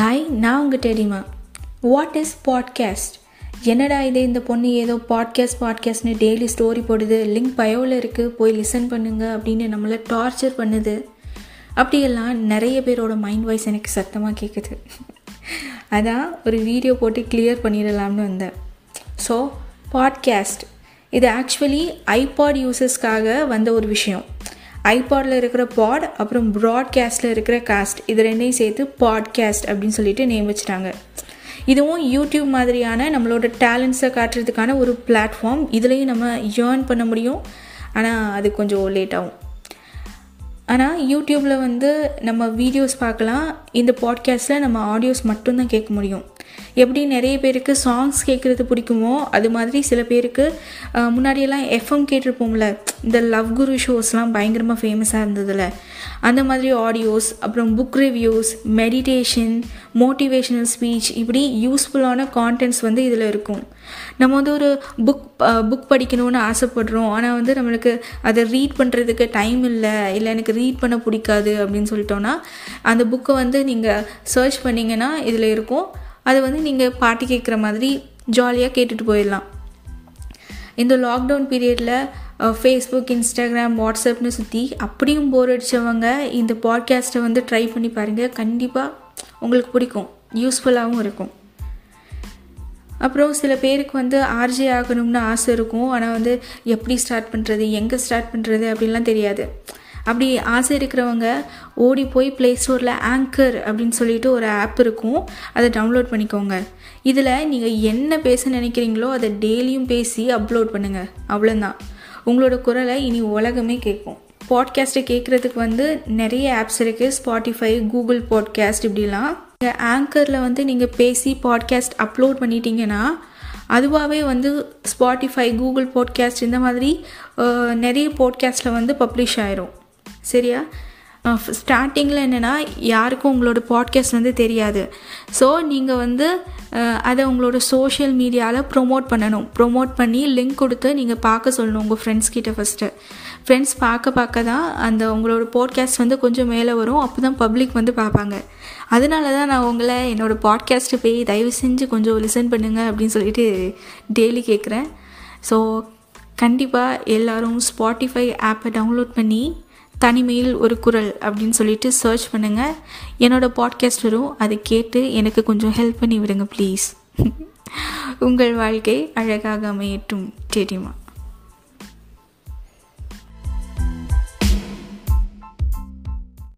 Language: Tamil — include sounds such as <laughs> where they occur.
ஹாய் நான் உங்கள் டெரிமா வாட் இஸ் பாட்காஸ்ட் என்னடா இது இந்த பொண்ணு ஏதோ பாட்காஸ்ட் பாட்காஸ்ட்னு டெய்லி ஸ்டோரி போடுது. லிங்க் பயோவில் இருக்குது போய் லிசன் பண்ணுங்க அப்படின்னு நம்மளை டார்ச்சர் பண்ணுது. அப்படியெல்லாம் நிறைய பேரோட மைண்ட் வாய்ஸ் எனக்கு சத்தமாக கேட்குது <laughs> அதான் ஒரு வீடியோ போட்டு கிளியர் பண்ணிடலாம்னு வந்தேன். ஸோ பாட்காஸ்ட் இது ஆக்சுவலி ஐபாட் யூசஸ்க்காக வந்த ஒரு விஷயம். ஐபாடில் இருக்கிற பாட் அப்புறம் ப்ராட்காஸ்ட்டில் இருக்கிற காஸ்ட் இது ரெண்டையும் சேர்த்து பாட்காஸ்ட் அப்படின்னு சொல்லிட்டு நேம் வச்சுட்டாங்க. இதுவும் யூடியூப் மாதிரியான நம்மளோட டேலண்ட்ஸை காட்டுறதுக்கான ஒரு பிளாட்ஃபார்ம் இதுலேயும் நம்ம ஏர்ன் பண்ண முடியும். ஆனால் அது கொஞ்சம் லேட் ஆகும். ஆனால் யூடியூப்பில் வந்து நம்ம வீடியோஸ் பார்க்கலாம். இந்த பாட்காஸ்ட்டில் நம்ம ஆடியோஸ் மட்டும்தான் கேட்க முடியும். எப்படி நிறைய பேருக்கு சாங்ஸ் கேட்குறது பிடிக்குமோ அது மாதிரி சில பேருக்கு முன்னாடியெல்லாம் எஃப்எம் கேட்டிருப்போம்ல இந்த லவ் குரு ஷோஸ்லாம் பயங்கரமாக ஃபேமஸாக இருந்ததில்ல அந்த மாதிரி ஆடியோஸ் அப்புறம் book reviews meditation motivational speech இப்படி யூஸ்ஃபுல்லான கான்டென்ட்ஸ் வந்து இதில் இருக்கும். நம்ம வந்து ஒரு புக் புக் படிக்கணும்னு ஆசைப்படுறோம். ஆனால் வந்து நம்மளுக்கு அதை ரீட் பண்ணுறதுக்கு டைம் இல்லை இல்லை எனக்கு ரீட் பண்ண பிடிக்காது அப்படின்னு சொல்லிட்டோன்னா அந்த புக்கை வந்து நீங்கள் சர்ச் பண்ணிங்கன்னா இதில் இருக்கும். அதை வந்து நீங்கள் பாட்டு கேட்குற மாதிரி ஜாலியாக கேட்டுட்டு போயிடலாம். இந்த லாக்டவுன் பீரியடில் ஃபேஸ்புக் இன்ஸ்டாகிராம் வாட்ஸ்அப்னு சுற்றி அப்படியும் போர் அடித்தவங்க இந்த பாட்காஸ்ட்டை வந்து ட்ரை பண்ணி பாருங்கள் கண்டிப்பாக உங்களுக்கு பிடிக்கும். யூஸ்ஃபுல்லாகவும் இருக்கும். அப்புறம் சில பேருக்கு வந்து ஆர்ஜே ஆகணும்னு ஆசை இருக்கும். ஆனால் வந்து எப்படி ஸ்டார்ட் பண்ணுறது எங்கே ஸ்டார்ட் பண்ணுறது அப்படின்லாம் தெரியாது. அப்படி ஆசை இருக்கிறவங்க ஓடி போய் ப்ளே ஸ்டோரில் ஆங்கர் அப்படின்னு சொல்லிட்டு ஒரு ஆப் இருக்கும். அதை டவுன்லோட் பண்ணிக்கோங்க. இதில் நீங்கள் என்ன பேச நினைக்கிறீங்களோ அதை டெய்லியும் பேசி அப்லோட் பண்ணுங்கள் அவ்வளோதான் உங்களோட குரலை இனி உலகமே கேட்கும். பாட்காஸ்ட்டை கேட்குறதுக்கு வந்து நிறைய ஆப்ஸ் இருக்குது ஸ்பாட்டிஃபை கூகுள் பாட்காஸ்ட் இப்படிலாம். நீங்கள் ஆங்கரில் வந்து நீங்கள் பேசி பாட்காஸ்ட் அப்லோட் பண்ணிட்டீங்கன்னா அதுவாகவே வந்து ஸ்பாட்டிஃபை கூகுள் பாட்காஸ்ட் இந்த மாதிரி நிறைய பாட்காஸ்ட்டில் வந்து பப்ளிஷ் ஆயிரும். சரியா? ஸ்டார்டிங்கில் என்னென்னா யாருக்கும் உங்களோட பாட்காஸ்ட் வந்து தெரியாது. ஸோ நீங்கள் வந்து அதை உங்களோட சோஷியல் மீடியாவில் ப்ரொமோட் பண்ணணும். ப்ரொமோட் பண்ணி லிங்க் கொடுத்து நீங்கள் பார்க்க சொல்லணும் உங்கள் ஃப்ரெண்ட்ஸ் கிட்ட ஃபஸ்ட்டு ஃப்ரெண்ட்ஸ் பார்க்க பார்க்க தான் அந்த உங்களோட பாட்காஸ்ட் வந்து கொஞ்சம் மேலே வரும். அப்போ தான் பப்ளிக் வந்து பார்ப்பாங்க. அதனால தான் நான் உங்களை என்னோடய பாட்காஸ்ட்டு போய் தயவு செஞ்சு கொஞ்சம் லிசன் பண்ணுங்கள் அப்படின்னு சொல்லிட்டு டெய்லி கேட்குறேன் ஸோ கண்டிப்பாக எல்லோரும் ஸ்பாட்டிஃபை ஆப்பை டவுன்லோட் பண்ணி தனிமையில் ஒரு குரல் அப்படின்னு சொல்லிட்டு சர்ச் பண்ணுங்கள் என்னோடய பாட்காஸ்ட் வரும். அதை கேட்டு எனக்கு கொஞ்சம் ஹெல்ப் பண்ணி விடுங்க ப்ளீஸ் உங்கள் வாழ்க்கை அழகாக அமையட்டும் தெரியுமா